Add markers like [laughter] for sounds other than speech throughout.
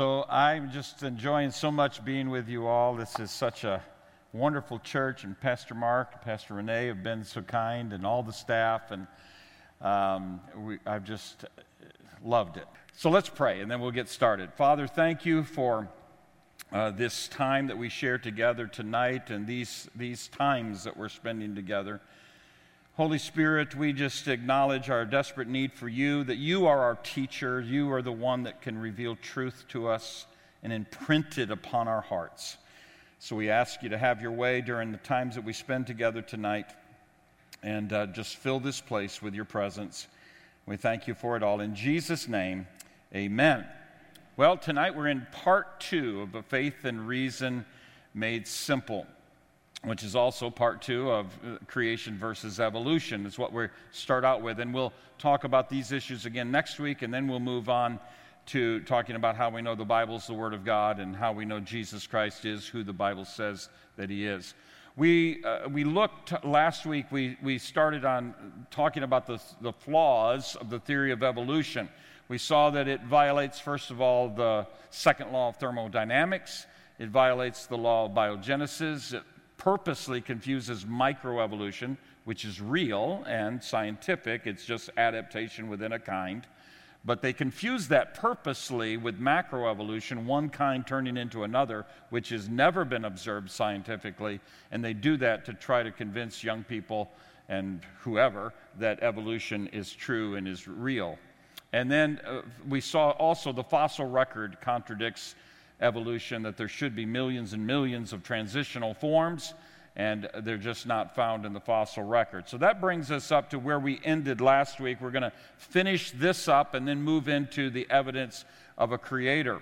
So I'm just enjoying so much being with you all. This is such a wonderful church, and Pastor Mark, and Pastor Renee have been so kind, and all the staff, and um, we, I've just loved it. So let's pray, and then we'll get started. Father, thank you for uh, this time that we share together tonight, and these these times that we're spending together. Holy Spirit, we just acknowledge our desperate need for you, that you are our teacher. You are the one that can reveal truth to us and imprint it upon our hearts. So we ask you to have your way during the times that we spend together tonight and uh, just fill this place with your presence. We thank you for it all. In Jesus' name, amen. Well, tonight we're in part two of A Faith and Reason Made Simple which is also part two of uh, creation versus evolution, is what we start out with. And we'll talk about these issues again next week, and then we'll move on to talking about how we know the Bible is the Word of God and how we know Jesus Christ is who the Bible says that He is. We, uh, we looked last week, we, we started on talking about the, the flaws of the theory of evolution. We saw that it violates, first of all, the second law of thermodynamics. It violates the law of biogenesis. It purposely confuses microevolution, which is real and scientific, it's just adaptation within a kind. But they confuse that purposely with macroevolution, one kind turning into another, which has never been observed scientifically. And they do that to try to convince young people and whoever that evolution is true and is real. And then uh, we saw also the fossil record contradicts evolution that there should be millions and millions of transitional forms, and they're just not found in the fossil record. So that brings us up to where we ended last week. We're going to finish this up and then move into the evidence of a creator.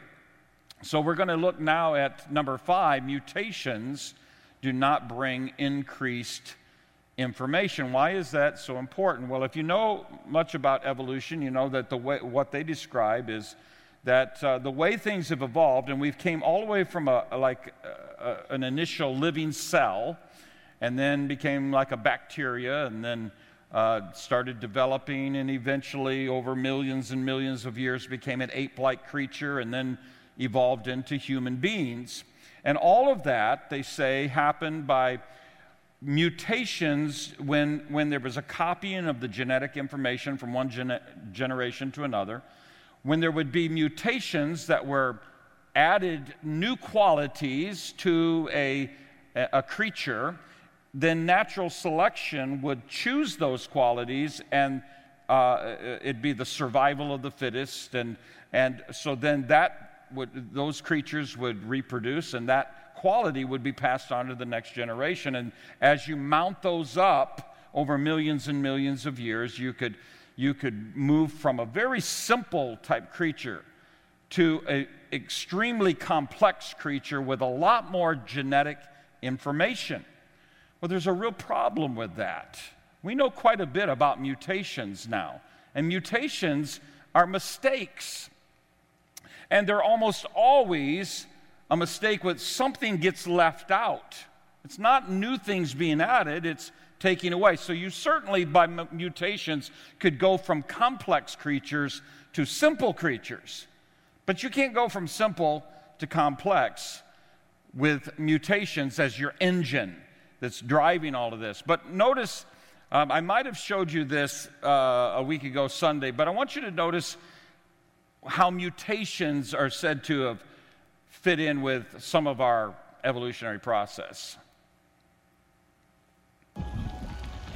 So we're going to look now at number five mutations do not bring increased information. Why is that so important? Well, if you know much about evolution, you know that the way, what they describe is that uh, the way things have evolved, and we've came all the way from a, like a, a, an initial living cell, and then became like a bacteria, and then uh, started developing, and eventually, over millions and millions of years, became an ape-like creature, and then evolved into human beings. And all of that, they say, happened by mutations when, when there was a copying of the genetic information from one gene- generation to another when there would be mutations that were added new qualities to a, a creature, then natural selection would choose those qualities and uh, it'd be the survival of the fittest. And, and so then that would, those creatures would reproduce and that quality would be passed on to the next generation. And as you mount those up over millions and millions of years, you could you could move from a very simple type creature to an extremely complex creature with a lot more genetic information. Well, there's a real problem with that. We know quite a bit about mutations now, and mutations are mistakes. And they're almost always a mistake with something gets left out. It's not new things being added, it's taking away. So you certainly, by mutations, could go from complex creatures to simple creatures. But you can't go from simple to complex with mutations as your engine that's driving all of this. But notice, um, I might have showed you this uh, a week ago Sunday, but I want you to notice how mutations are said to have fit in with some of our evolutionary process.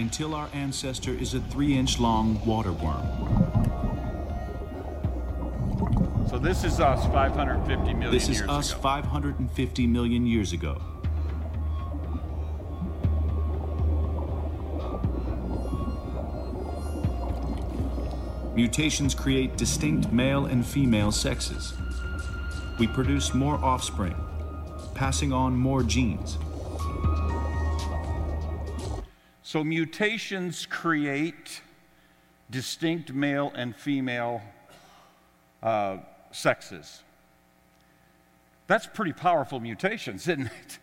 Until our ancestor is a three inch long water worm. So this is us 550 million This is us ago. 550 million years ago. Mutations create distinct male and female sexes. We produce more offspring, passing on more genes. So mutations create distinct male and female uh, sexes. That's pretty powerful mutations, [laughs] isn't it?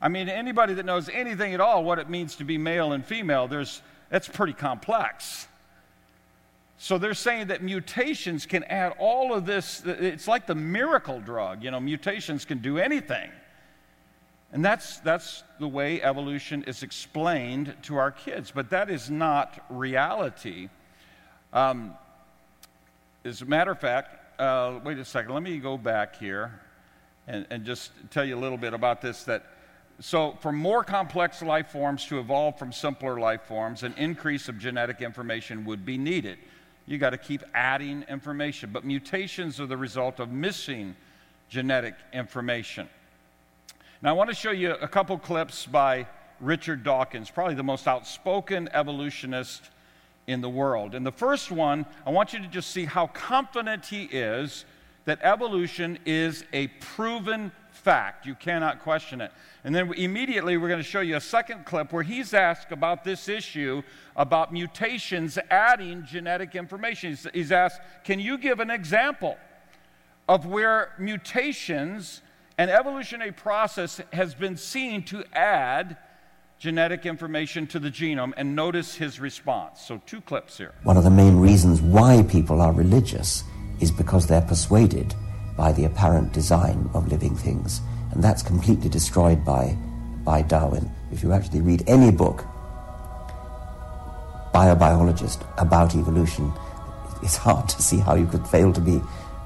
I mean, anybody that knows anything at all what it means to be male and female, there's, that's pretty complex. So they're saying that mutations can add all of this. It's like the miracle drug. You know, mutations can do anything. And that's, that's the way evolution is explained to our kids. But that is not reality. Um, as a matter of fact, uh, wait a second, let me go back here and, and just tell you a little bit about this. That so, for more complex life forms to evolve from simpler life forms, an increase of genetic information would be needed. You got to keep adding information. But mutations are the result of missing genetic information. Now, I want to show you a couple clips by Richard Dawkins, probably the most outspoken evolutionist in the world. And the first one, I want you to just see how confident he is that evolution is a proven fact. You cannot question it. And then immediately we're going to show you a second clip where he's asked about this issue about mutations adding genetic information. He's, asked, Can you give an example of where mutations and evolutionary process has been seen to add genetic information to the genome? And notice his response. So, two clips here. One of the main reasons why people are religious is because they're persuaded by the apparent design of living things. And that's completely destroyed by, by Darwin. If you actually read any book by a biologist about evolution, it's hard to see how you could fail to be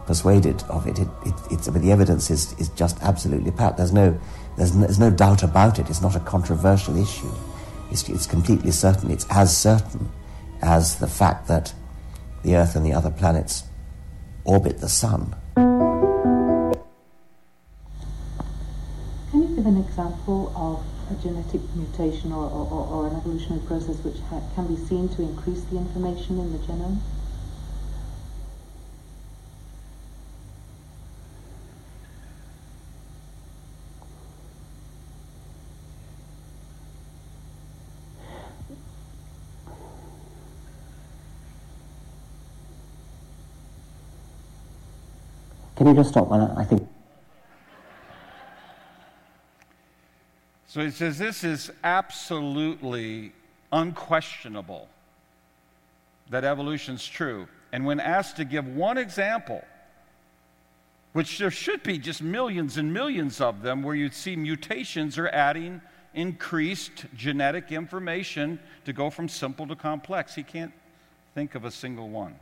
persuaded of it. it, it it's, I mean, the evidence is, is just absolutely pat. There's no, there's, no, there's no doubt about it. It's not a controversial issue. It's, it's completely certain. It's as certain as the fact that the Earth and the other planets orbit the Sun. Can you give an example of a genetic mutation or, or, or an evolutionary process which ha- can be seen to increase the information in the genome? Can you just stop? I think So he says this is absolutely unquestionable that evolution's true. And when asked to give one example, which there should be just millions and millions of them, where you'd see mutations are adding increased genetic information to go from simple to complex, he can't think of a single one.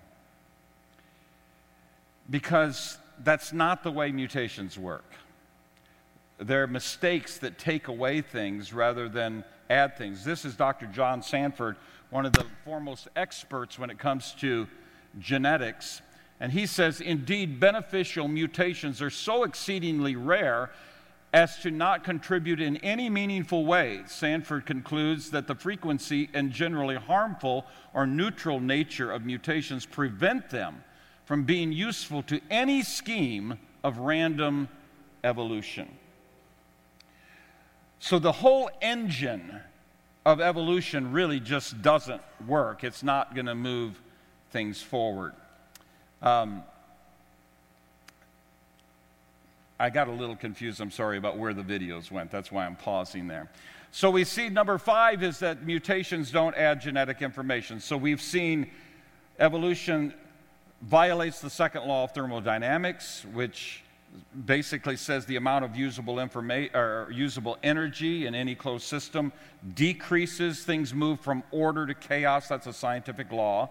Because that's not the way mutations work. They're mistakes that take away things rather than add things. This is Dr. John Sanford, one of the foremost experts when it comes to genetics. And he says, indeed, beneficial mutations are so exceedingly rare as to not contribute in any meaningful way. Sanford concludes that the frequency and generally harmful or neutral nature of mutations prevent them from being useful to any scheme of random evolution. So the whole engine of evolution really just doesn't work. It's not going to move things forward. Um, I got a little confused, I'm sorry, about where the videos went. That's why I'm pausing there. So we see number five is that mutations don't add genetic information. So we've seen evolution violates the second law of thermodynamics, which basically says the amount of usable information or usable energy in any closed system decreases things move from order to chaos that's a scientific law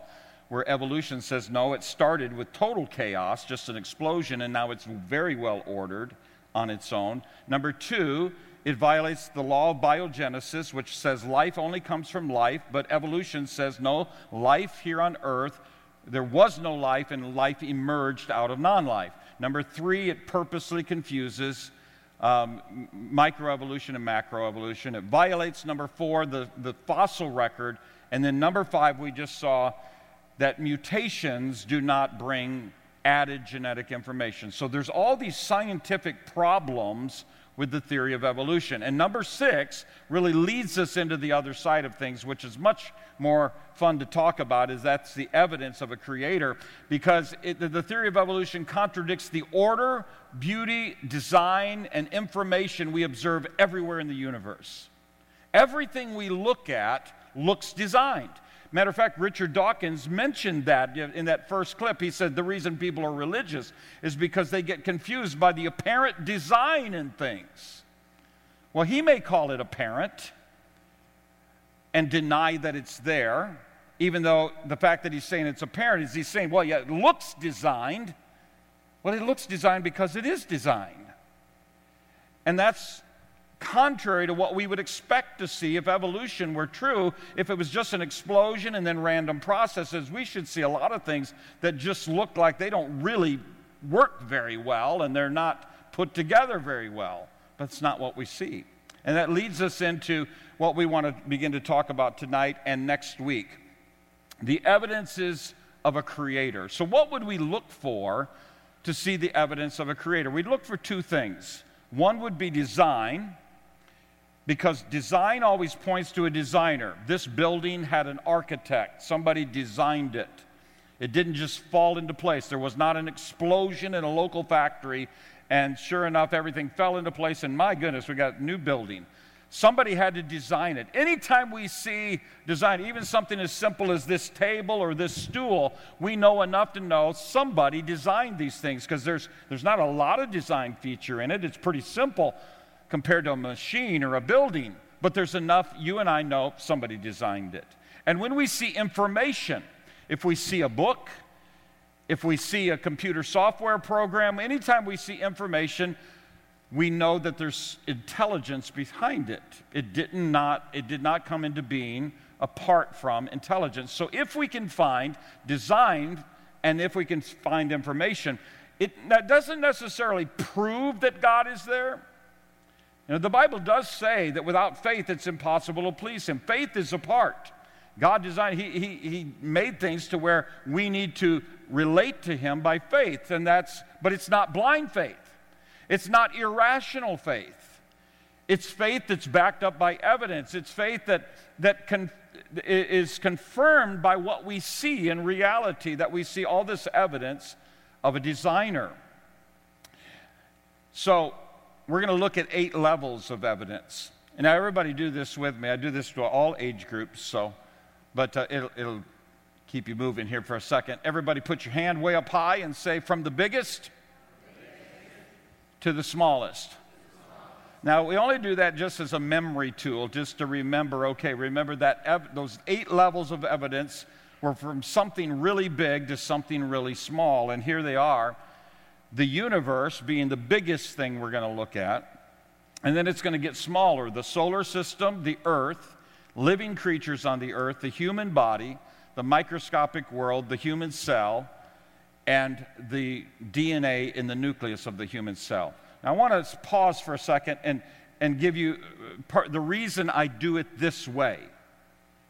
where evolution says no it started with total chaos just an explosion and now it's very well ordered on its own. Number 2 it violates the law of biogenesis which says life only comes from life but evolution says no life here on earth there was no life and life emerged out of non-life Number three, it purposely confuses um, microevolution and macroevolution. It violates, number four, the, the fossil record. And then number five, we just saw that mutations do not bring added genetic information. So there's all these scientific problems with the theory of evolution. And number six really leads us into the other side of things, which is much more fun to talk about, is that's the evidence of a creator, because it, the theory of evolution contradicts the order, beauty, design, and information we observe everywhere in the universe. Everything we look at looks designed Matter of fact, Richard Dawkins mentioned that in that first clip. He said the reason people are religious is because they get confused by the apparent design in things. Well, he may call it apparent and deny that it's there, even though the fact that he's saying it's apparent is he's saying, well, yeah, it looks designed. Well, it looks designed because it is designed. And that's contrary to what we would expect to see if evolution were true. If it was just an explosion and then random processes, we should see a lot of things that just look like they don't really work very well and they're not put together very well. But it's not what we see. And that leads us into what we want to begin to talk about tonight and next week the evidences of a creator. So, what would we look for to see the evidence of a creator? We'd look for two things. One would be design, because design always points to a designer. This building had an architect, somebody designed it. It didn't just fall into place. There was not an explosion in a local factory, and sure enough, everything fell into place, and my goodness, we got a new building. Somebody had to design it. Anytime we see design, even something as simple as this table or this stool, we know enough to know somebody designed these things because there's, there's not a lot of design feature in it. It's pretty simple compared to a machine or a building, but there's enough you and I know somebody designed it. And when we see information, if we see a book, if we see a computer software program, anytime we see information, we know that there's intelligence behind it. It did not, it did not come into being apart from intelligence. So if we can find design and if we can find information, it that doesn't necessarily prove that God is there, the Bible does say that without faith it's impossible to please Him. Faith is a part. God designed, he, he, he made things to where we need to relate to Him by faith, and that's, but it's not blind faith. It's not irrational faith. It's faith that's backed up by evidence. It's faith that, that con, is confirmed by what we see in reality, that we see all this evidence of a designer. So, we're going to look at eight levels of evidence. And now, everybody do this with me. I do this to all age groups, so, but uh, it'll, it'll keep you moving here for a second. Everybody put your hand way up high and say, from the biggest to the smallest. Now, we only do that just as a memory tool, just to remember okay, remember that ev- those eight levels of evidence were from something really big to something really small. And here they are the universe being the biggest thing we're going to look at. And then it's going to get smaller the solar system, the earth, living creatures on the earth, the human body, the microscopic world, the human cell, and the DNA in the nucleus of the human cell. Now, I want to pause for a second and, and give you uh, part, the reason I do it this way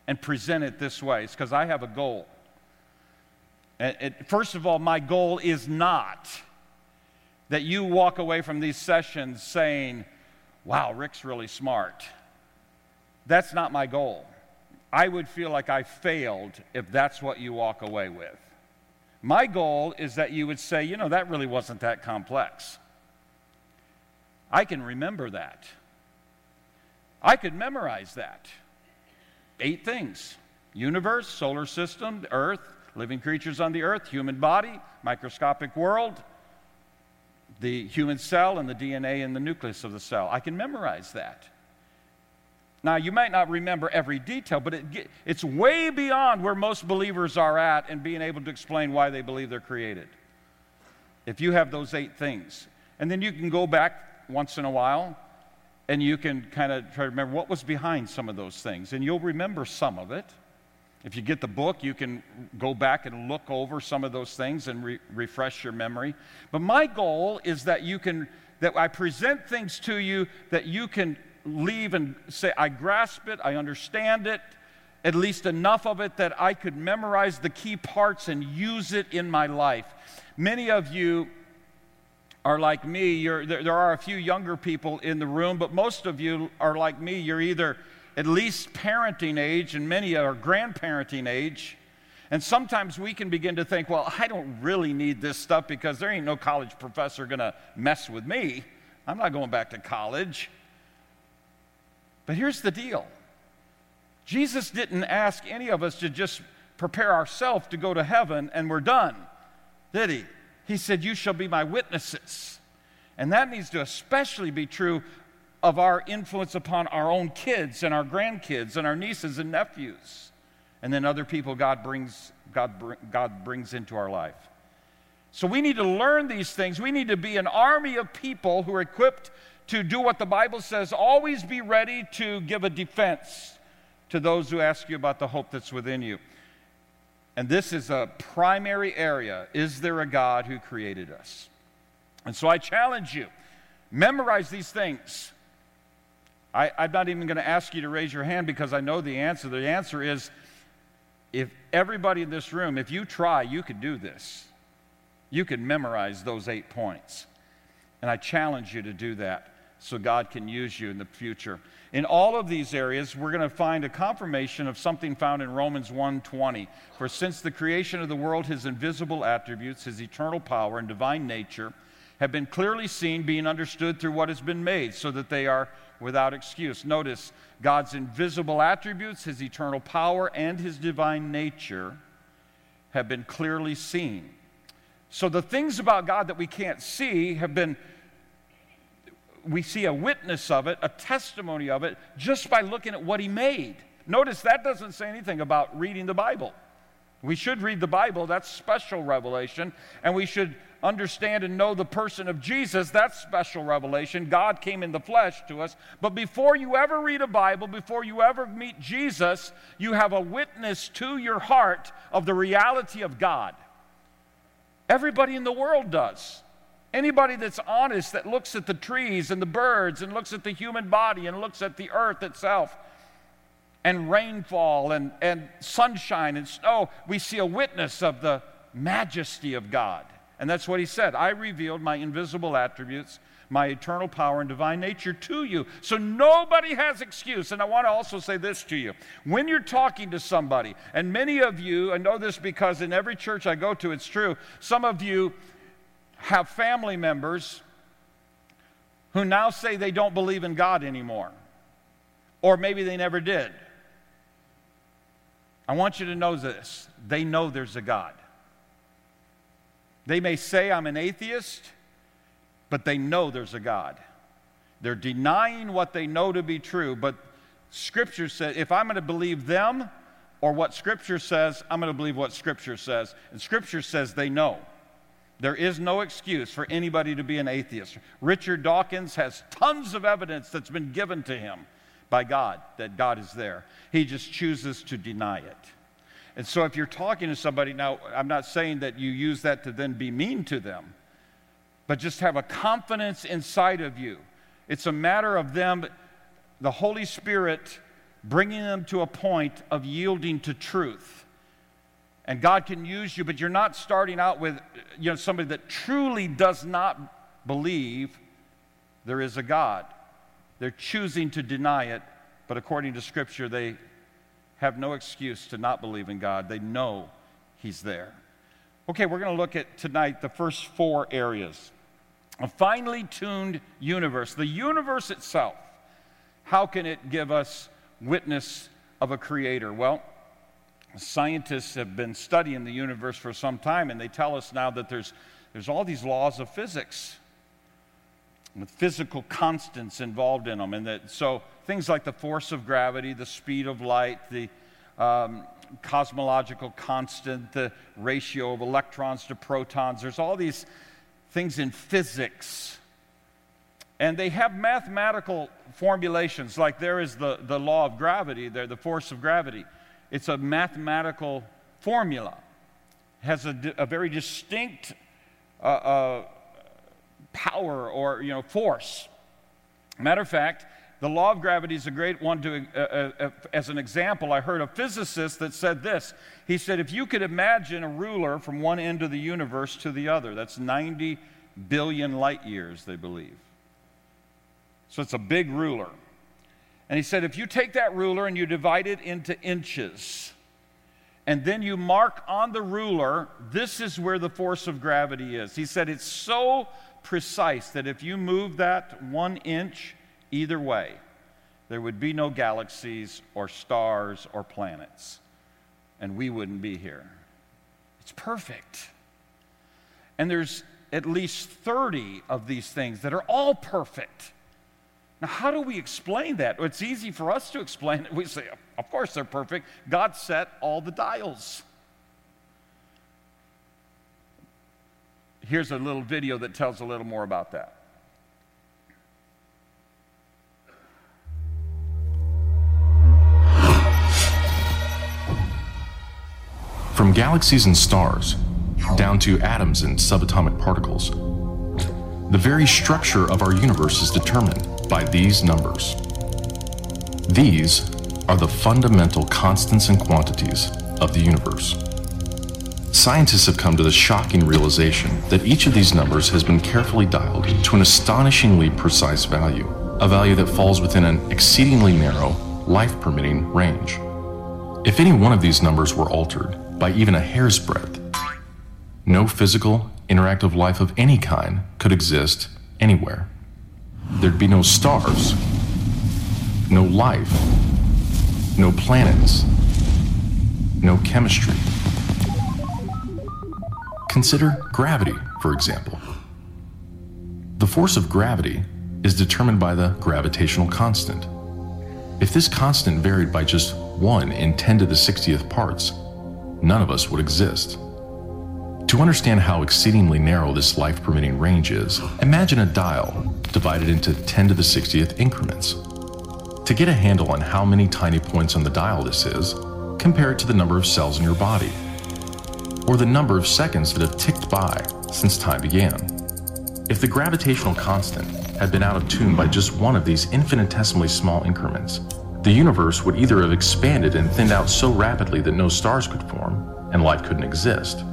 and present it this way is because I have a goal. It, first of all, my goal is not that you walk away from these sessions saying, wow, Rick's really smart. That's not my goal. I would feel like I failed if that's what you walk away with. My goal is that you would say, you know, that really wasn't that complex. I can remember that. I could memorize that. Eight things universe, solar system, earth, living creatures on the earth, human body, microscopic world, the human cell and the DNA in the nucleus of the cell. I can memorize that. Now, you might not remember every detail, but it, it's way beyond where most believers are at in being able to explain why they believe they're created. If you have those eight things, and then you can go back once in a while and you can kind of try to remember what was behind some of those things, and you'll remember some of it. If you get the book, you can go back and look over some of those things and re- refresh your memory. But my goal is that you can, that I present things to you that you can leave and say, I grasp it, I understand it, at least enough of it that I could memorize the key parts and use it in my life. Many of you are like me. There, there are a few younger people in the room, but most of you are like me. You're either at least parenting age, and many are grandparenting age. And sometimes we can begin to think, well, I don't really need this stuff because there ain't no college professor going to mess with me. I'm not going back to college. But here's the deal Jesus didn't ask any of us to just prepare ourselves to go to heaven and we're done, did he? He said, You shall be my witnesses. And that needs to especially be true of our influence upon our own kids and our grandkids and our nieces and nephews. And then other people God brings, God, God brings into our life. So we need to learn these things. We need to be an army of people who are equipped to do what the Bible says always be ready to give a defense to those who ask you about the hope that's within you. And this is a primary area. Is there a God who created us? And so I challenge you memorize these things. I, am not even going to ask you to raise your hand because I know the answer. The answer is if everybody in this room, if you try, you could do this. You could memorize those eight points. And I challenge you to do that so God can use you in the future. In all of these areas, we're going to find a confirmation of something found in Romans 1:20. For since the creation of the world his invisible attributes, his eternal power and divine nature have been clearly seen, being understood through what has been made, so that they are without excuse. Notice God's invisible attributes, his eternal power, and his divine nature have been clearly seen. So the things about God that we can't see have been, we see a witness of it, a testimony of it, just by looking at what he made. Notice that doesn't say anything about reading the Bible. We should read the Bible, that's special revelation, and we should understand and know the person of Jesus, that's special revelation. God came in the flesh to us. But before you ever read a Bible, before you ever meet Jesus, you have a witness to your heart of the reality of God. Everybody in the world does. Anybody that's honest, that looks at the trees and the birds and looks at the human body and looks at the earth itself and rainfall and, and sunshine and snow, we see a witness of the majesty of God. And that's what he said. I revealed my invisible attributes, my eternal power and divine nature to you. So nobody has excuse. And I want to also say this to you. When you're talking to somebody, and many of you, I know this because in every church I go to, it's true, some of you have family members who now say they don't believe in God anymore. Or maybe they never did. I want you to know this they know there's a God. They may say, I'm an atheist, but they know there's a God. They're denying what they know to be true, but Scripture says, if I'm going to believe them or what Scripture says, I'm going to believe what Scripture says. And Scripture says they know. There is no excuse for anybody to be an atheist. Richard Dawkins has tons of evidence that's been given to him by God that God is there. He just chooses to deny it. And so if you're talking to somebody, now I'm not saying that you use that to then be mean to them, but just have a confidence inside of you. It's a matter of them, the Holy Spirit, bringing them to a point of yielding to truth. And God can use you, but you're not starting out with you know, somebody that truly does not believe there is a God. They're choosing to deny it, but according to Scripture, they have no excuse to not believe in God. They know He's there. Okay, we're going to look at tonight the first four areas. A finely tuned universe. The universe itself, how can it give us witness of a creator? Well, scientists have been studying the universe for some time, and they tell us now that there's, there's all these laws of physics with physical constants involved in them. And that, so things like the force of gravity, the speed of light, the um, cosmological constant, the ratio of electrons to protons, there's all these things in physics. And they have mathematical formulations, like there is the, the law of gravity, there, the force of gravity. It's a mathematical formula, it has a, a very distinct uh, uh, power or you know force. Matter of fact, the law of gravity is a great one to, uh, uh, uh, as an example. I heard a physicist that said this. He said, if you could imagine a ruler from one end of the universe to the other, that's 90 billion light years, they believe. So it's a big ruler. And he said, if you take that ruler and you divide it into inches, and then you mark on the ruler, this is where the force of gravity is. He said, it's so precise that if you move that one inch either way, there would be no galaxies or stars or planets, and we wouldn't be here. It's perfect. And there's at least 30 of these things that are all perfect. Now, how do we explain that? It's easy for us to explain it. We say, of course they're perfect. God set all the dials. Here's a little video that tells a little more about that. From galaxies and stars, down to atoms and subatomic particles, the very structure of our universe is determined by these numbers. These are the fundamental constants and quantities of the universe. Scientists have come to the shocking realization that each of these numbers has been carefully dialed to an astonishingly precise value, a value that falls within an exceedingly narrow, life permitting range. If any one of these numbers were altered, by even a hair's breadth. No physical, interactive life of any kind could exist anywhere. There'd be no stars, no life, no planets, no chemistry. Consider gravity, for example. The force of gravity is determined by the gravitational constant. If this constant varied by just 1 in 10 to the 60th parts, none of us would exist. To understand how exceedingly narrow this life permitting range is, imagine a dial divided into 10 to the 60th increments. To get a handle on how many tiny points on the dial this is, compare it to the number of cells in your body, or the number of seconds that have ticked by since time began. If the gravitational constant had been out of tune by just one of these infinitesimally small increments, the universe would either have expanded and thinned out so rapidly that no stars could form and life couldn't exist,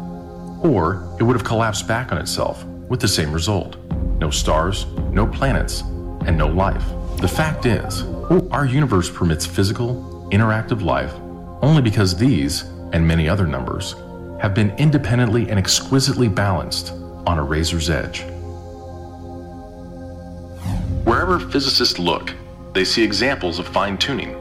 or it would have collapsed back on itself with the same result no stars, no planets, and no life. The fact is, our universe permits physical, interactive life only because these, and many other numbers, have been independently and exquisitely balanced on a razor's edge. Wherever physicists look, they see examples of fine tuning.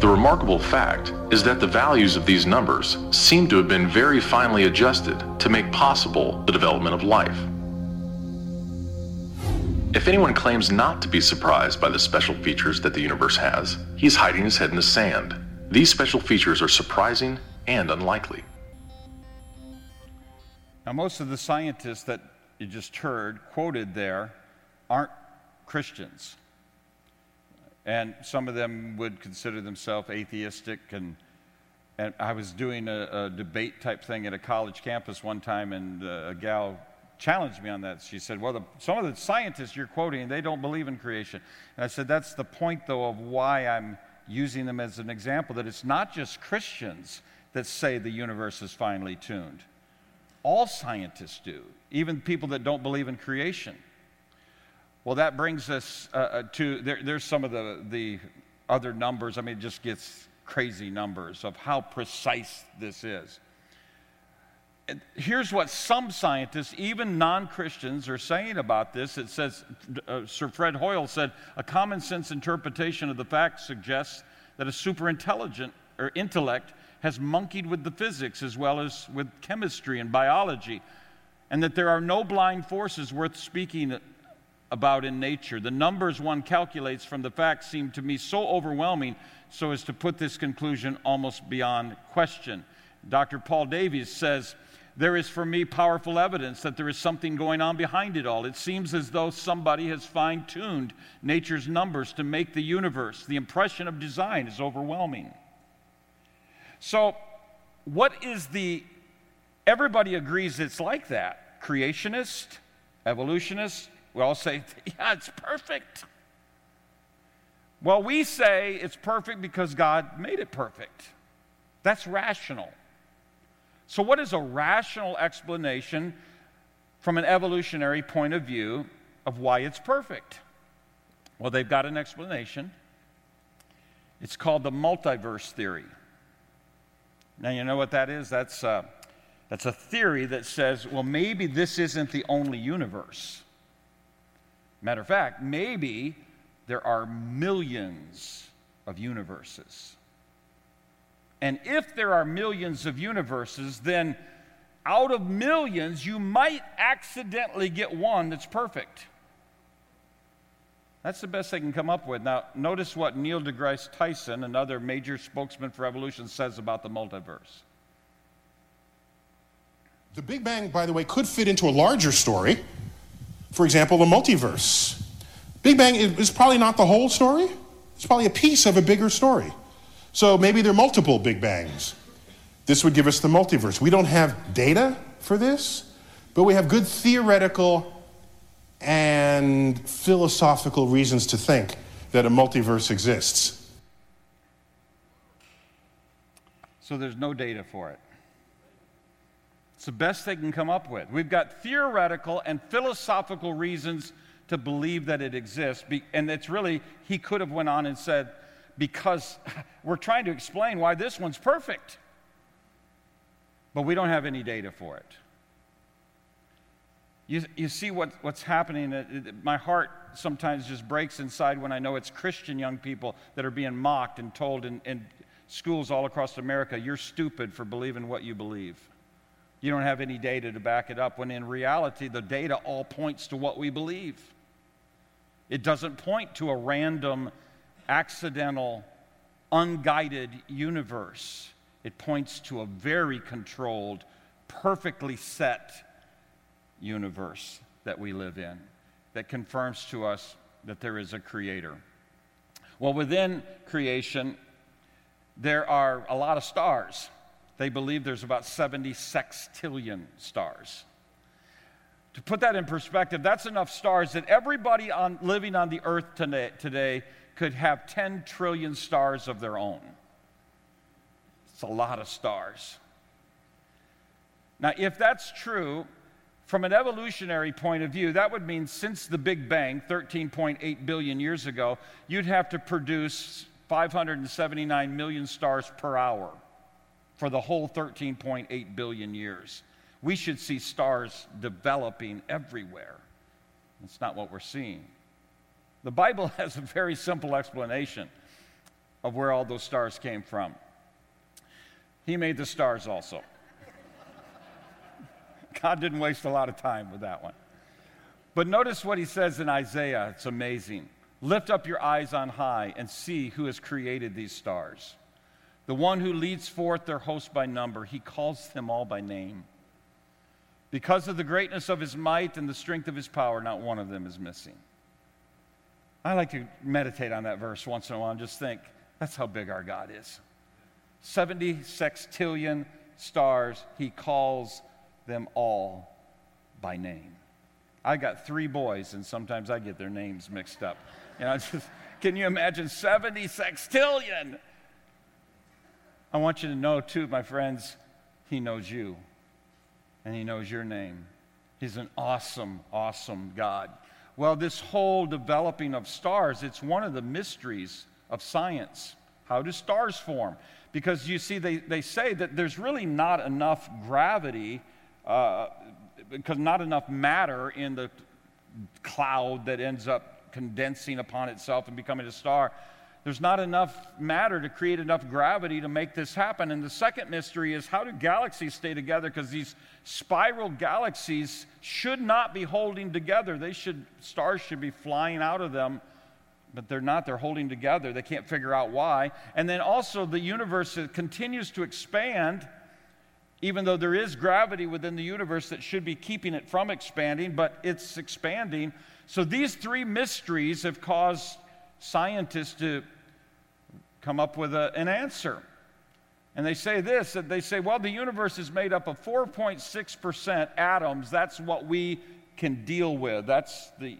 The remarkable fact is that the values of these numbers seem to have been very finely adjusted to make possible the development of life. If anyone claims not to be surprised by the special features that the universe has, he's hiding his head in the sand. These special features are surprising and unlikely. Now, most of the scientists that you just heard quoted there aren't Christians. And some of them would consider themselves atheistic. And, and I was doing a, a, debate type thing at a college campus one time, and uh, a gal challenged me on that. She said, Well, the, some of the scientists you're quoting, they don't believe in creation. And I said, That's the point, though, of why I'm using them as an example that it's not just Christians that say the universe is finely tuned. All scientists do, even people that don't believe in creation. Well, that brings us uh, uh, to there, there's some of the, the other numbers. I mean, it just gets crazy numbers of how precise this is. Here's what some scientists, even non Christians, are saying about this. It says, uh, Sir Fred Hoyle said, a common sense interpretation of the facts suggests that a superintelligent or intellect has monkeyed with the physics as well as with chemistry and biology, and that there are no blind forces worth speaking about in nature. The numbers one calculates from the facts seem to me so overwhelming so as to put this conclusion almost beyond question. Dr. Paul Davies says, There is for me powerful evidence that there is something going on behind it all. It seems as though somebody has fine tuned nature's numbers to make the universe. The impression of design is overwhelming. So, what is the, everybody agrees it's like that. Creationist, evolutionist, we all say, [laughs] yeah, it's perfect. Well, we say it's perfect because God made it perfect. That's rational. So, what is a rational explanation from an evolutionary point of view of why it's perfect? Well, they've got an explanation. It's called the multiverse theory. Now, you know what that is? That's, uh, that's a theory that says, well, maybe this isn't the only universe. Matter of fact, maybe there are millions of universes. And if there are millions of universes, then out of millions, you might accidentally get one that's perfect. That's the best they can come up with. Now, notice what Neil deGrasse Tyson, another major spokesman for evolution, says about the multiverse. The Big Bang, by the way, could fit into a larger story. For example, the multiverse. Big Bang is probably not the whole story, it's probably a piece of a bigger story. So maybe there are multiple Big Bangs. This would give us the multiverse. We don't have data for this, but we have good theoretical and philosophical reasons to think that a multiverse exists. So there's no data for it. It's the best they can come up with. We've got theoretical and philosophical reasons to believe that it exists. And it's really, he could have went on and said, because [laughs] we're trying to explain why this one's perfect. But we don't have any data for it. You, you see what, what's happening. My heart sometimes just breaks inside when I know it's Christian young people that are being mocked and told in, in schools all across America, you're stupid for believing what you believe. You don't have any data to back it up, when in reality, the data all points to what we believe. It doesn't point to a random, accidental, unguided universe. It points to a very controlled, perfectly set universe that we live in that confirms to us that there is a creator. Well, within creation, there are a lot of stars. They believe there's about 70 sextillion stars. To put that in perspective, that's enough stars that everybody on, living on the earth today, today could have 10 trillion stars of their own. It's a lot of stars. Now, if that's true, from an evolutionary point of view, that would mean since the Big Bang, 13.8 billion years ago, you'd have to produce 579 million stars per hour for the whole 13.8 billion years. We should see stars developing everywhere. That's not what we're seeing. The Bible [laughs] has a very simple explanation of where all those stars came from. He made the stars also. [laughs] God didn't waste a lot of time with that one. But notice what he says in Isaiah. It's amazing. Lift up your eyes on high and see who has created these stars. The one who leads forth their host by number, he calls them all by name. Because of the greatness of his might and the strength of his power, not one of them is missing. I like to meditate on that verse once in a while and just think, that's how big our God is. 70 sextillion stars, he calls them all by name. I got three boys, and sometimes I get their names mixed up. You know, [laughs] just, can you imagine 70 sextillion? I want you to know, too, my friends, He knows you, and He knows your name. He's an awesome, awesome God. Well, this whole developing of stars, it's one of the mysteries of science. How do stars form? Because you see, they, they say that there's really not enough gravity uh, because not enough matter in the cloud that ends up condensing upon itself and becoming a star. There's not enough matter to create enough gravity to make this happen. And the second mystery is how do galaxies stay together? Because these spiral galaxies should not be holding together. They should, stars should be flying out of them, but they're not. They're holding together. They can't figure out why. And then also the universe continues to expand even though there is gravity within the universe that should be keeping it from expanding, but it's expanding. So these three mysteries have caused scientists to come up with a, an answer. And they say this that they say, well, the universe is made up of 4.6% atoms. That's what we can deal with. That's the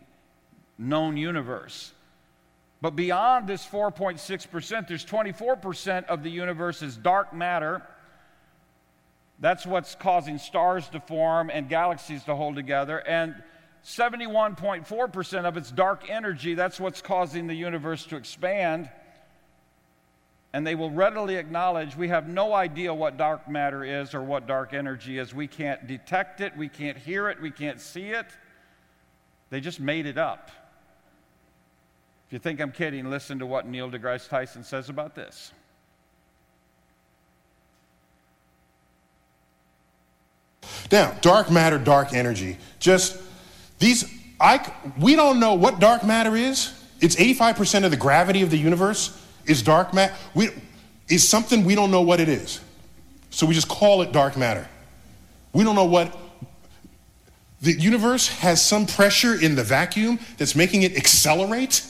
known universe. But beyond this 4.6%, there's 24% of the universe is dark matter. That's what's causing stars to form and galaxies to hold together. And 71.4% of its dark energy, that's what's causing the universe to expand. And they will readily acknowledge we have no idea what dark matter is or what dark energy is. We can't detect it, we can't hear it, we can't see it. They just made it up. If you think I'm kidding, listen to what Neil deGrasse Tyson says about this. Now, dark matter, dark energy. Just these, I, we don't know what dark matter is. It's 85% of the gravity of the universe is dark matter. We, is something we don't know what it is. So we just call it dark matter. We don't know what. The universe has some pressure in the vacuum that's making it accelerate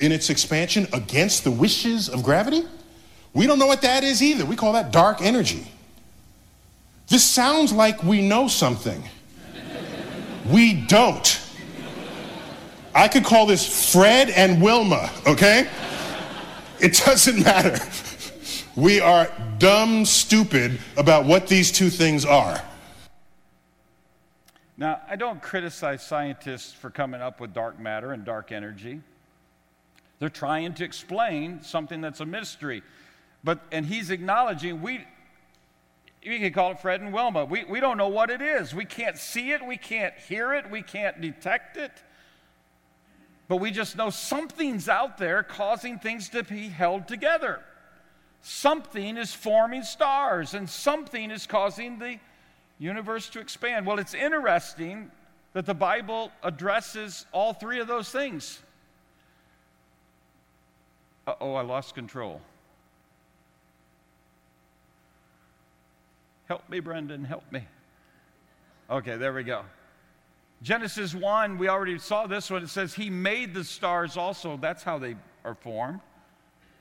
in its expansion against the wishes of gravity. We don't know what that is either. We call that dark energy. This sounds like we know something. We don't. I could call this Fred and Wilma, okay? It doesn't matter. We are dumb stupid about what these two things are. Now, I don't criticize scientists for coming up with dark matter and dark energy. They're trying to explain something that's a mystery. But, and he's acknowledging we, we can call it Fred and Wilma. We, we don't know what it is. We can't see it, we can't hear it, we can't detect it. But we just know something's out there causing things to be held together. Something is forming stars, and something is causing the universe to expand. Well, it's interesting that the Bible addresses all three of those things. oh, I lost control. Help me, Brendan, help me. Okay, there we go. Genesis 1, we already saw this one. It says, He made the stars also. That's how they are formed.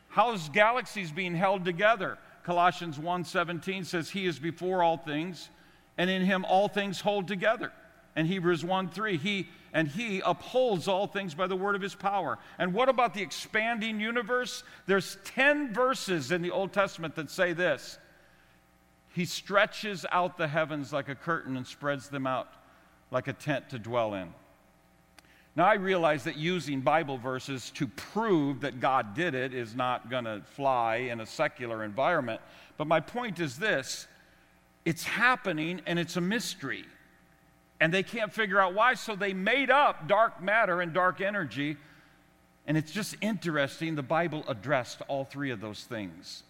How's galaxies being held together? Colossians 1:17 says he is before all things and in him all things hold together. And Hebrews 1:3 he and he upholds all things by the word of his power. And what about the expanding universe? There's 10 verses in the Old Testament that say this. He stretches out the heavens like a curtain and spreads them out like a tent to dwell in. Now, I realize that using Bible verses to prove that God did it is not going to fly in a secular environment. But my point is this it's happening and it's a mystery. And they can't figure out why, so they made up dark matter and dark energy. And it's just interesting, the Bible addressed all three of those things.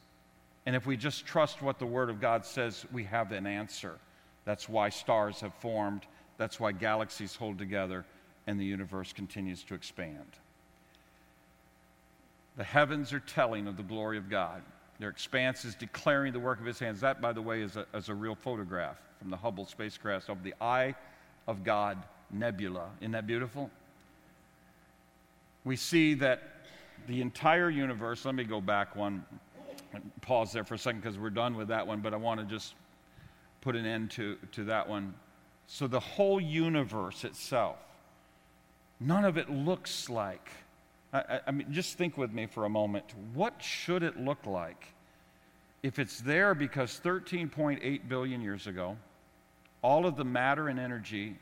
And if we just trust what the Word of God says, we have an answer. That's why stars have formed, that's why galaxies hold together, and the universe continues to expand. The heavens are telling of the glory of God. Their expanse is declaring the work of his hands. That, by the way, is a, is a real photograph from the Hubble spacecraft of the Eye of God nebula. Isn't that beautiful? We see that the entire universe, let me go back one, pause there for a second because we're done with that one, but I want to just put an end to, to that one. So, the whole universe itself, none of it looks like. I, I, mean, just think with me for a moment. What should it look like if it's there because 13.8 billion years ago, all of the matter and energy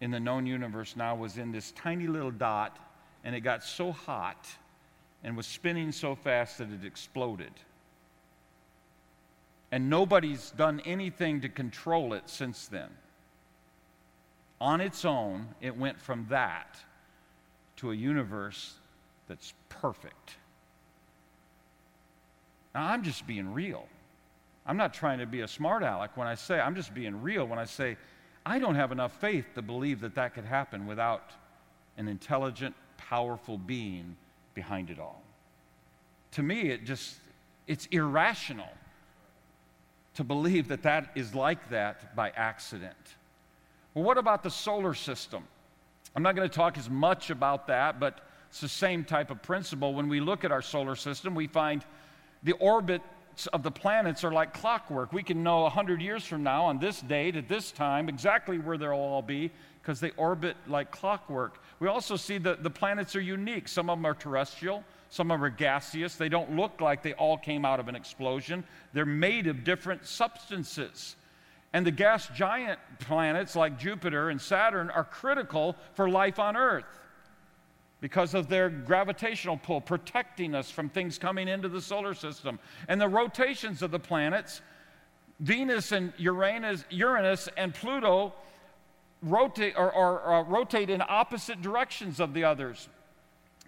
in the known universe now was in this tiny little dot, and it got so hot and was spinning so fast that it exploded? And nobody's done anything to control it since then. On its own, it went from that to a universe that's perfect. Now, I'm just being real. I'm not trying to be a smart aleck when I say, I'm just being real when I say, I don't have enough faith to believe that that could happen without an intelligent, powerful being behind it all. To me, it just, it's irrational to believe that that is like that by accident. Well, what about the solar system? I'm not going to talk as much about that, but it's the same type of principle. When we look at our solar system, we find the orbits of the planets are like clockwork. We can know 100 years from now, on this date, at this time, exactly where they'll all be because they orbit like clockwork. We also see that the planets are unique. Some of them are terrestrial, some of them are gaseous. They don't look like they all came out of an explosion. They're made of different substances. And the gas giant planets like Jupiter and Saturn are critical for life on Earth because of their gravitational pull, protecting us from things coming into the solar system. And the rotations of the planets, Venus and Uranus, Uranus and Pluto rotate, or, or, or rotate in opposite directions of the others.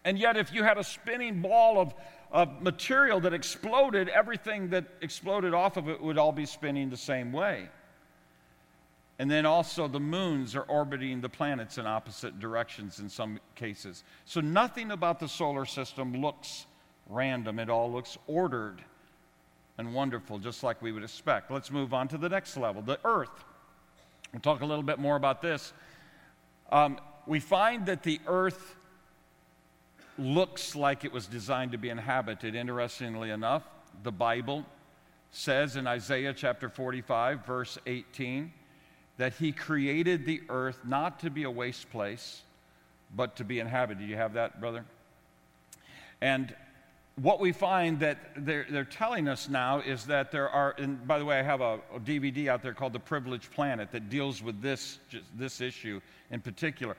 And yet, if you had a spinning ball of, of material that exploded, everything that exploded off of it would all be spinning the same way. And then also, the moons are orbiting the planets in opposite directions in some cases. So, nothing about the solar system looks random, it all looks ordered and wonderful, just like we would expect. Let's move on to the next level the Earth. We'll talk a little bit more about this. Um, we find that the Earth looks like it was designed to be inhabited. Interestingly enough, the Bible says in Isaiah chapter 45, verse 18, that he created the earth not to be a waste place, but to be inhabited. Do you have that, brother? And what we find that they're, they're telling us now is that there are, and by the way, I have a, a DVD out there called The Privileged Planet that deals with this, this issue in particular.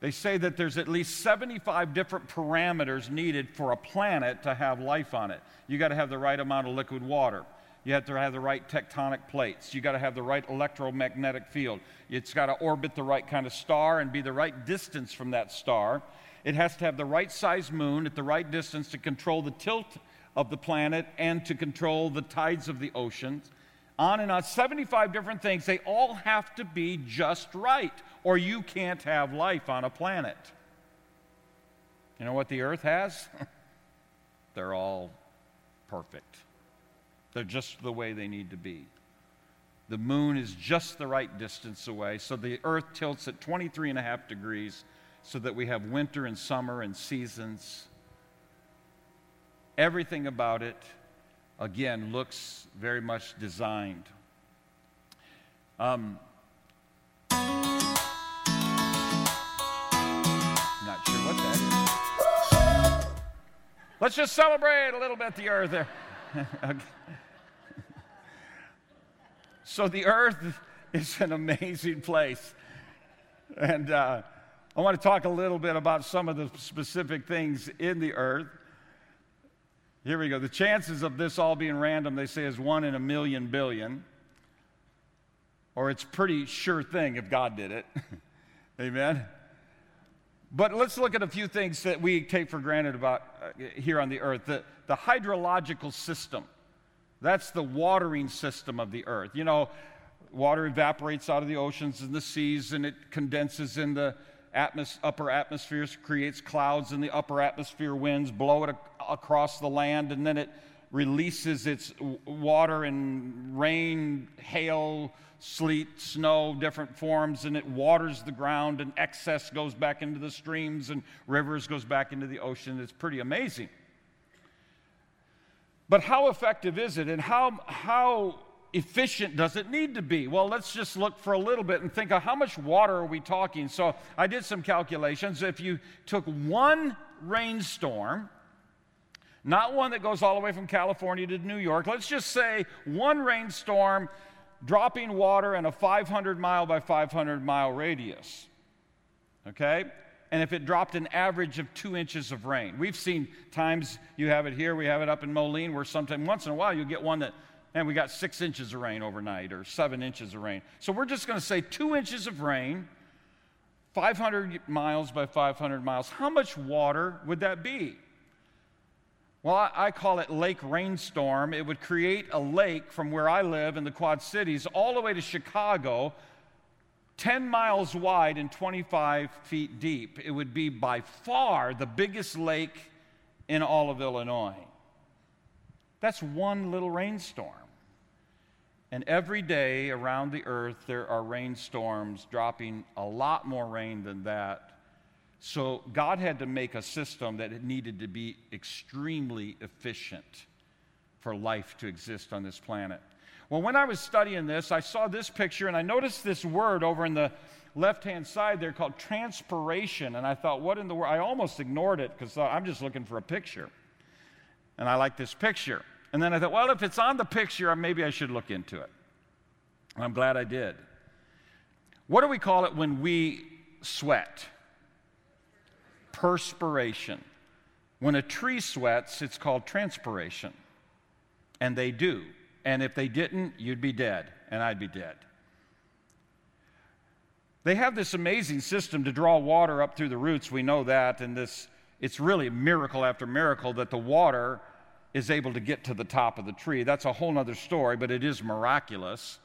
They say that there's at least 75 different parameters needed for a planet to have life on it. You got to have the right amount of liquid water. You have to have the right tectonic plates. You got to have the right electromagnetic field. It's got to orbit the right kind of star and be the right distance from that star. It has to have the right size moon at the right distance to control the tilt of the planet and to control the tides of the oceans. On and on, 75 different things. They all have to be just right, or you can't have life on a planet. You know what the earth has? [laughs] They're all perfect. They're just the way they need to be. The moon is just the right distance away, so the earth tilts at 23 and a half degrees so that we have winter and summer and seasons. Everything about it, again, looks very much designed. Um, not sure what that is. Let's just celebrate a little bit the earth there. [laughs] So the earth is an amazing place. And uh, I want to talk a little bit about some of the specific things in the earth. Here we go. The chances of this all being random, they say, is one in a million billion. Or it's pretty sure thing if God did it. [laughs] Amen. But let's look at a few things that we take for granted about uh, here on the earth. The, the hydrological system, that's the watering system of the earth. You know, water evaporates out of the oceans and the seas and it condenses in the atmos- upper atmosphere creates clouds, and the upper atmosphere winds blow it across the land, and then it releases its water and rain, hail, sleet, snow, different forms, and it waters the ground, and excess goes back into the streams, and rivers goes back into the ocean. It's pretty amazing. But how effective is it, and how, how efficient does it need to be? Well, let's just look for a little bit and think of how much water are we talking. So I did some calculations. If you took one rainstorm, not one that goes all the way from California to New York, let's just say one rainstorm dropping water in a 500 mile by 500 mile radius. Okay? And if it dropped an average of two inches of rain, we've seen times you have it here, we have it up in Moline, where sometimes once in a while you get one that and we got six inches of rain overnight or seven inches of rain. So we're just going to say two inches of rain, 500 miles by 500 miles. How much water would that be? Well, I, call it lake rainstorm. It would create a lake from where I live in the Quad Cities all the way to Chicago, 10 miles wide and 25 feet deep. It would be by far the biggest lake in all of Illinois. That's one little rainstorm. And every day around the earth, there are rainstorms dropping a lot more rain than that. So God had to make a system that needed to be extremely efficient for life to exist on this planet. Well, when I was studying this, I saw this picture and I noticed this word over in the left hand side there called transpiration. And I thought, what in the world? I almost ignored it because uh, I'm just looking for a picture and I like this picture. And then I thought, well, if it's on the picture, maybe I should look into it. And I'm glad I did. What do we call it when we sweat? Perspiration. When a tree sweats, it's called transpiration. And they do. And if they didn't, you'd be dead, and I'd be dead. They have this amazing system to draw water up through the roots. We know that. And this it's really miracle after miracle that the water is able to get to the top of the tree. That's a whole other story, but it is miraculous.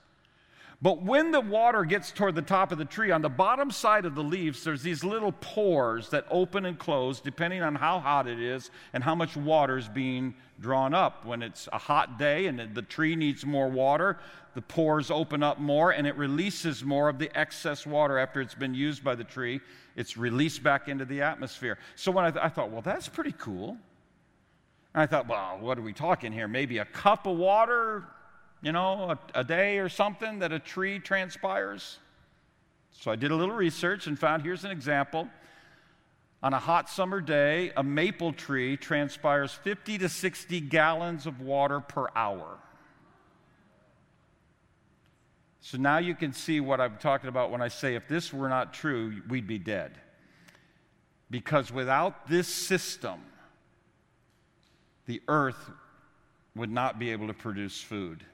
But when the water gets toward the top of the tree, on the bottom side of the leaves, there's these little pores that open and close depending on how hot it is and how much water is being drawn up. When it's a hot day and the tree needs more water, the pores open up more and it releases more of the excess water after it's been used by the tree. It's released back into the atmosphere. So when I, th- I thought, well, that's pretty cool. And I thought, well, what are we talking here? Maybe a cup of water you know, a, a day or something that a tree transpires? So I did a little research and found here's an example. On a hot summer day, a maple tree transpires 50 to 60 gallons of water per hour. So now you can see what I'm talking about when I say if this were not true, we'd be dead. Because without this system, the earth would not be able to produce food.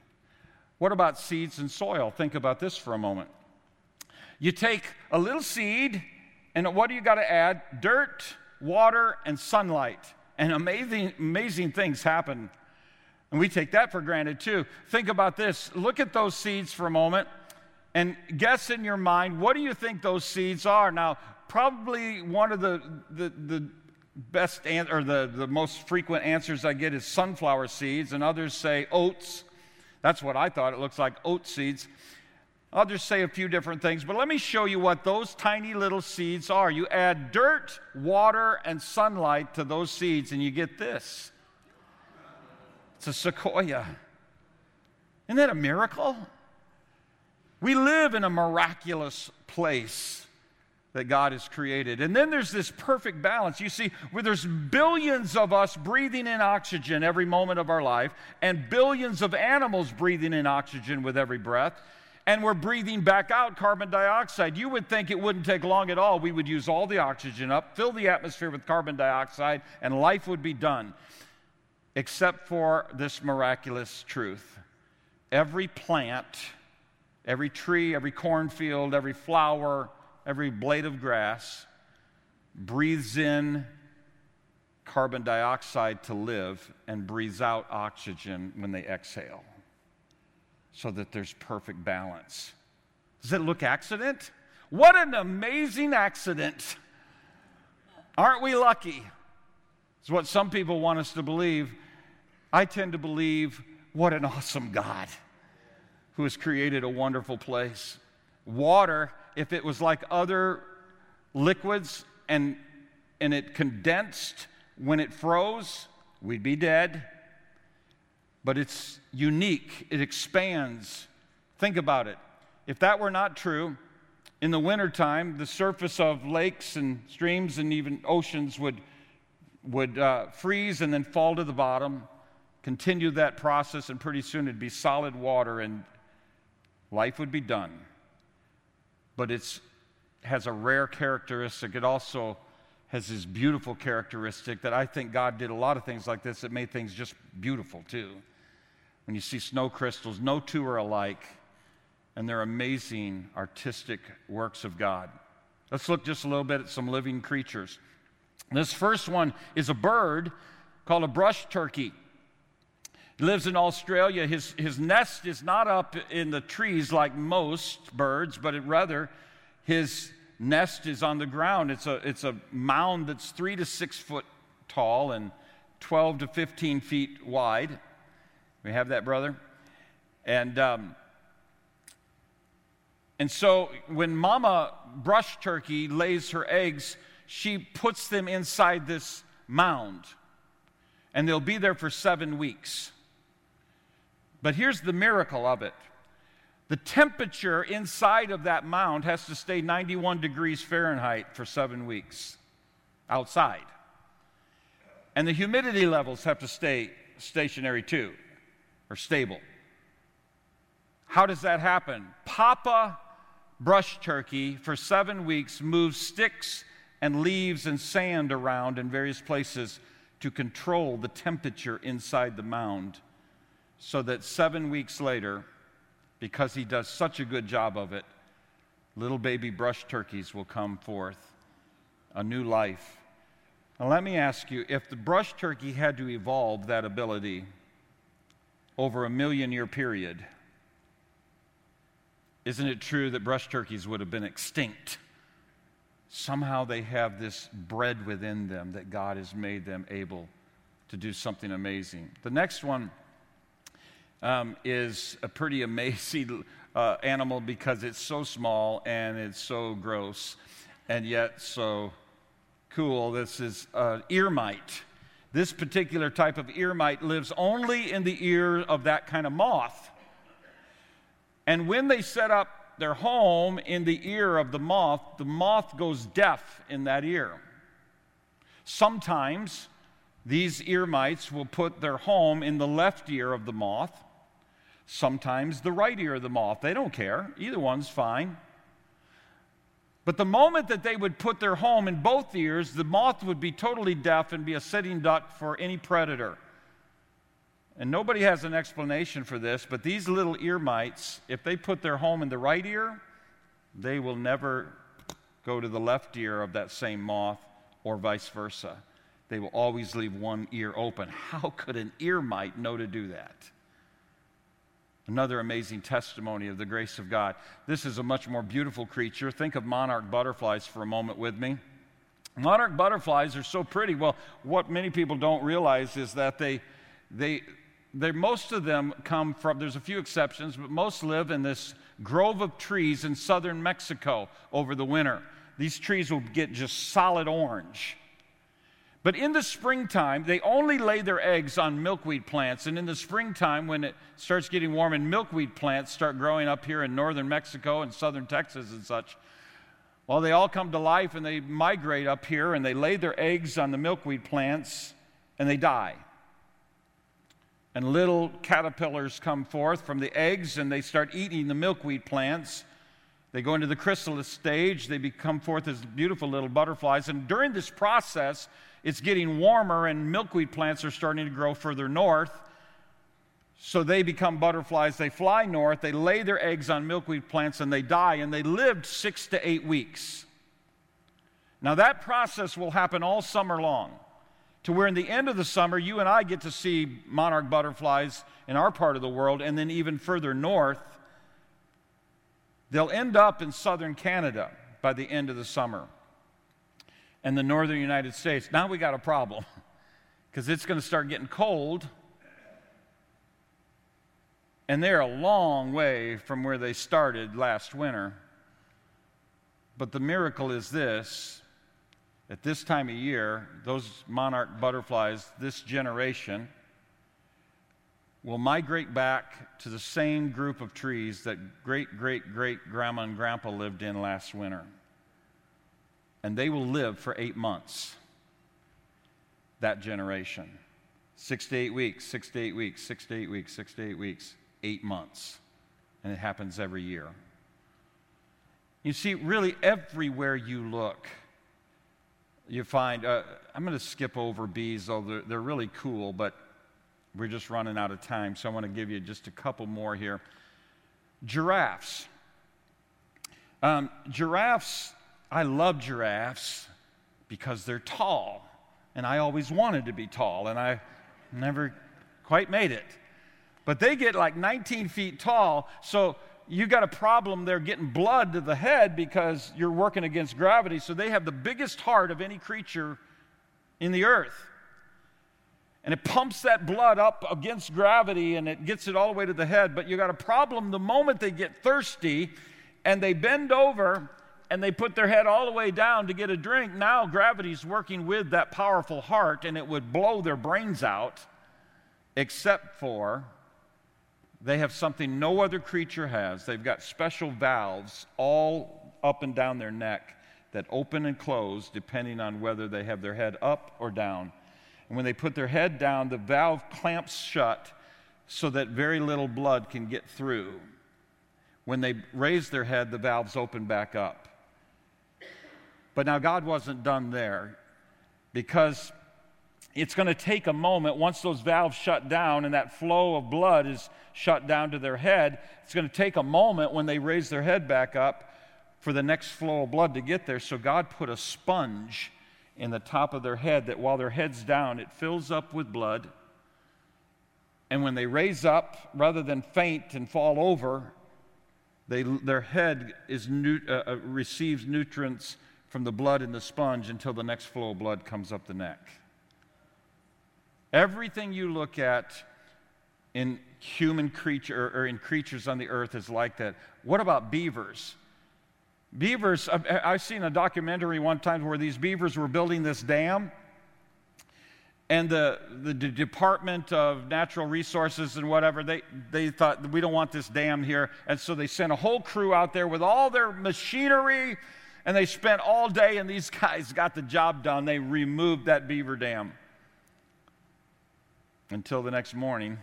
What about seeds and soil? Think about this for a moment. You take a little seed, and what do you got to add? Dirt, water, and sunlight. And amazing, amazing things happen. And we take that for granted too. Think about this. Look at those seeds for a moment and guess in your mind, what do you think those seeds are? Now, probably one of the, the, the best an- or the, the most frequent answers I get is sunflower seeds, and others say oats. That's what I thought. It looks like oat seeds. I'll just say a few different things, but let me show you what those tiny little seeds are. You add dirt, water, and sunlight to those seeds, and you get this it's a sequoia. Isn't that a miracle? We live in a miraculous place that God has created. And then there's this perfect balance. You see, where there's billions of us breathing in oxygen every moment of our life, and billions of animals breathing in oxygen with every breath, and we're breathing back out carbon dioxide. You would think it wouldn't take long at all. We would use all the oxygen up, fill the atmosphere with carbon dioxide, and life would be done. Except for this miraculous truth. Every plant, every tree, every cornfield, every flower, every blade of grass breathes in carbon dioxide to live and breathes out oxygen when they exhale so that there's perfect balance. Does it look accident? What an amazing accident! Aren't we lucky? It's what some people want us to believe. I tend to believe, what an awesome God who has created a wonderful place. Water if it was like other liquids and, and it condensed when it froze, we'd be dead. But it's unique, it expands. Think about it. If that were not true, in the wintertime, the surface of lakes and streams and even oceans would, would uh, freeze and then fall to the bottom, continue that process, and pretty soon it'd be solid water and life would be done but it has a rare characteristic. It also has this beautiful characteristic that I think God did a lot of things like this that made things just beautiful too. When you see snow crystals, no two are alike, and they're amazing artistic works of God. Let's look just a little bit at some living creatures. This first one is a bird called a brush turkey. Lives in Australia. His, his nest is not up in the trees like most birds, but it, rather his nest is on the ground. It's a, it's a mound that's three to six foot tall and 12 to 15 feet wide. We have that, brother? And, um, and so when mama brush turkey lays her eggs, she puts them inside this mound. And they'll be there for seven weeks. But here's the miracle of it the temperature inside of that mound has to stay 91 degrees Fahrenheit for seven weeks outside. And the humidity levels have to stay stationary too, or stable. How does that happen? Papa brush turkey for seven weeks moves sticks and leaves and sand around in various places to control the temperature inside the mound so that seven weeks later, because he does such a good job of it, little baby brush turkeys will come forth, a new life. Now, let me ask you if the brush turkey had to evolve that ability over a million year period, isn't it true that brush turkeys would have been extinct? Somehow they have this bred within them that God has made them able to do something amazing. The next one um, is a pretty amazing uh, animal because it's so small and it's so gross and yet so cool. This is uh, ear mite. This particular type of ear mite lives only in the ear of that kind of moth. And when they set up their home in the ear of the moth, the moth goes deaf in that ear. Sometimes these ear mites will put their home in the left ear of the moth, sometimes the right ear of the moth. They don't care, either one's fine. But the moment that they would put their home in both ears, the moth would be totally deaf and be a sitting duck for any predator. And nobody has an explanation for this, but these little ear mites, if they put their home in the right ear, they will never go to the left ear of that same moth or vice versa. They will always leave one ear open. [laughs] How could an ear mite know to do that? Another amazing testimony of the grace of God. This is a much more beautiful creature. Think of monarch butterflies for a moment with me. Monarch butterflies are so pretty. Well, what many people don't realize is that they, they, they, most of them come from, there's a few exceptions, but most live in this grove of trees in southern Mexico over the winter. These trees will get just solid orange. But in the springtime, they only lay their eggs on milkweed plants. And in the springtime, when it starts getting warm and milkweed plants start growing up here in northern Mexico and southern Texas and such, well, they all come to life and they migrate up here and they lay their eggs on the milkweed plants and they die. And little caterpillars come forth from the eggs and they start eating the milkweed plants. They go into the chrysalis stage, they become forth as beautiful little butterflies. And during this process, it's getting warmer and milkweed plants are starting to grow further north. So they become butterflies. They fly north, they lay their eggs on milkweed plants, and they die. And they lived six to eight weeks. Now, that process will happen all summer long, to where in the end of the summer, you and I get to see monarch butterflies in our part of the world, and then even further north, they'll end up in southern Canada by the end of the summer and the northern United States. Now we got a problem [laughs] because it's going to start getting cold. And they're a long way from where they started last winter. But the miracle is this at this time of year, those monarch butterflies, this generation, will migrate back to the same group of trees that great great great grandma and grandpa lived in last winter and they will live for eight months. That generation. Six to eight weeks, six to eight weeks, six to eight weeks, six to eight weeks, eight months. And it happens every year. You see, really, everywhere you look, you find, uh, I'm going to skip over bees, though they're, they're really cool, but we're just running out of time, so I want to give you just a couple more here. Giraffes. Um, giraffes I love giraffes because they're tall. And I always wanted to be tall, and I never quite made it. But they get like 19 feet tall, so you got a problem there getting blood to the head because you're working against gravity. So they have the biggest heart of any creature in the earth. And it pumps that blood up against gravity and it gets it all the way to the head. But you got a problem the moment they get thirsty and they bend over and they put their head all the way down to get a drink, now gravity's working with that powerful heart and it would blow their brains out, except for they have something no other creature has. They've got special valves all up and down their neck that open and close depending on whether they have their head up or down. And when they put their head down, the valve clamps shut so that very little blood can get through. When they raise their head, the valves open back up. But now God wasn't done there because it's going to take a moment once those valves shut down and that flow of blood is shut down to their head. It's going to take a moment when they raise their head back up for the next flow of blood to get there. So God put a sponge in the top of their head that while their head's down, it fills up with blood. And when they raise up, rather than faint and fall over, they, their head is, uh, uh, receives nutrients from the blood in the sponge until the next flow of blood comes up the neck. Everything you look at in human creature or in creatures on the earth is like that. What about beavers? Beavers, I've seen a documentary one time where these beavers were building this dam, and the, the Department of Natural Resources and whatever, they, they thought, we don't want this dam here. And so they sent a whole crew out there with all their machinery, and they spent all day, and these [laughs] guys got the job done. They removed that beaver dam until the next morning.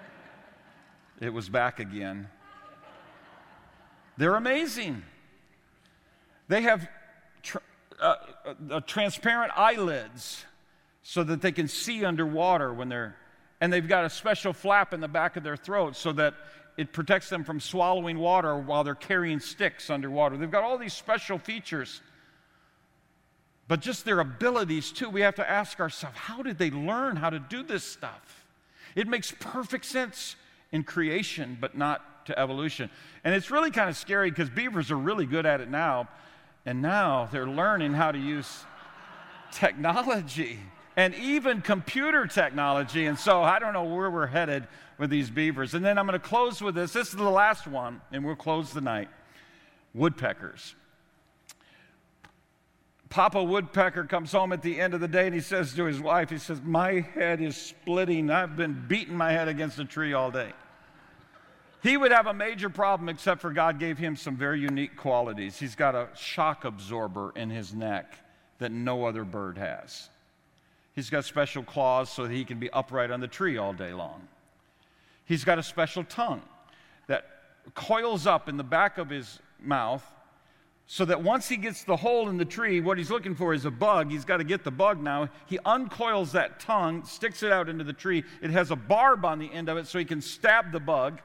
[laughs] it was back again. They're amazing. They have uh, uh, transparent eyelids so that they can see underwater when they're, and they've got a special flap in the back of their throat so that it protects them from swallowing water while they're carrying sticks underwater. They've got all these special features. But just their abilities, too, we have to ask ourselves how did they learn how to do this stuff? It makes perfect sense in creation, but not to evolution. And it's really kind of scary because beavers are really good at it now. And now they're learning how to use technology and even computer technology. And so I don't know where we're headed with these beavers. And then I'm going to close with this. This is the last one, and we'll close the night. Woodpeckers. Papa Woodpecker comes home at the end of the day and he says to his wife, he says, My head is splitting. I've been beating my head against a tree all day. He would have a major problem except for God gave him some very unique qualities. He's got a shock absorber in his neck that no other bird has. He's got special claws so that he can be upright on the tree all day long. He's got a special tongue that coils up in the back of his mouth so that once he gets the hole in the tree, what he's looking for is a bug. He's got to get the bug now. He uncoils that tongue, sticks it out into the tree. It has a barb on the end of it so he can stab the bug.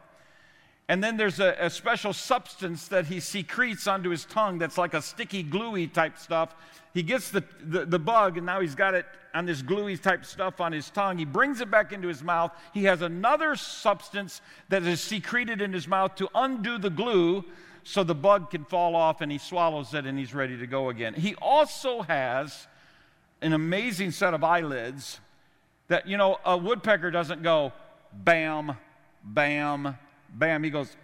And then there's a, a, special substance that he secretes onto his tongue that's like a sticky, gluey type stuff. He gets the, the, the, bug, and now he's got it on this gluey type stuff on his tongue. He brings it back into his mouth. He has another substance that is secreted in his mouth to undo the glue so the bug can fall off and he swallows it and he's ready to go again. He also has an amazing set of eyelids that, you know, a woodpecker doesn't go bam, bam, bam. He goes,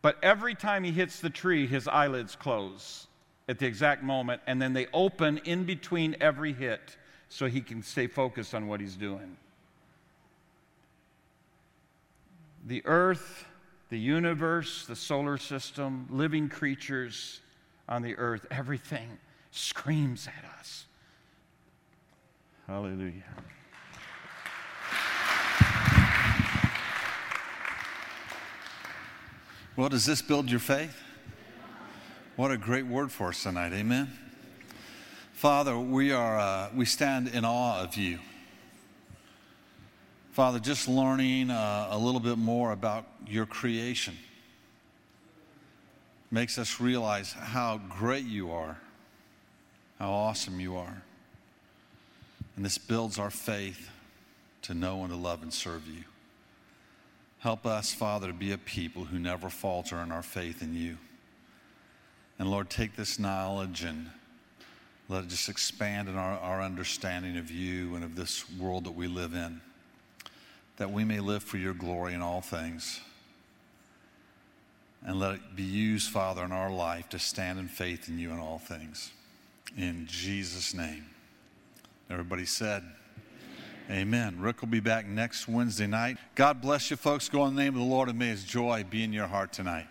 but every time he hits the tree, his eyelids close at the exact moment, and then they open in between every hit so he can stay focused on what he's doing. The earth the universe, the solar system, living creatures on the earth, everything screams at us. Hallelujah. Well, does this build your faith? What a great word for us tonight. Amen. Father, we are uh, we stand in awe of you. Father, just learning uh, a little bit more about your creation makes us realize how great you are, how awesome you are. And this builds our faith to know and to love and serve you. Help us, Father, to be a people who never falter in our faith in you. And Lord, take this knowledge and let it just expand in our, our understanding of you and of this world that we live in that we may live for your glory in all things. And let it be used, Father, in our life to stand in faith in you in all things. In Jesus' name. Everybody said, Amen. Rick will be back next Wednesday night. God bless you, folks. Go in the name of the Lord, and may his joy be in your heart tonight.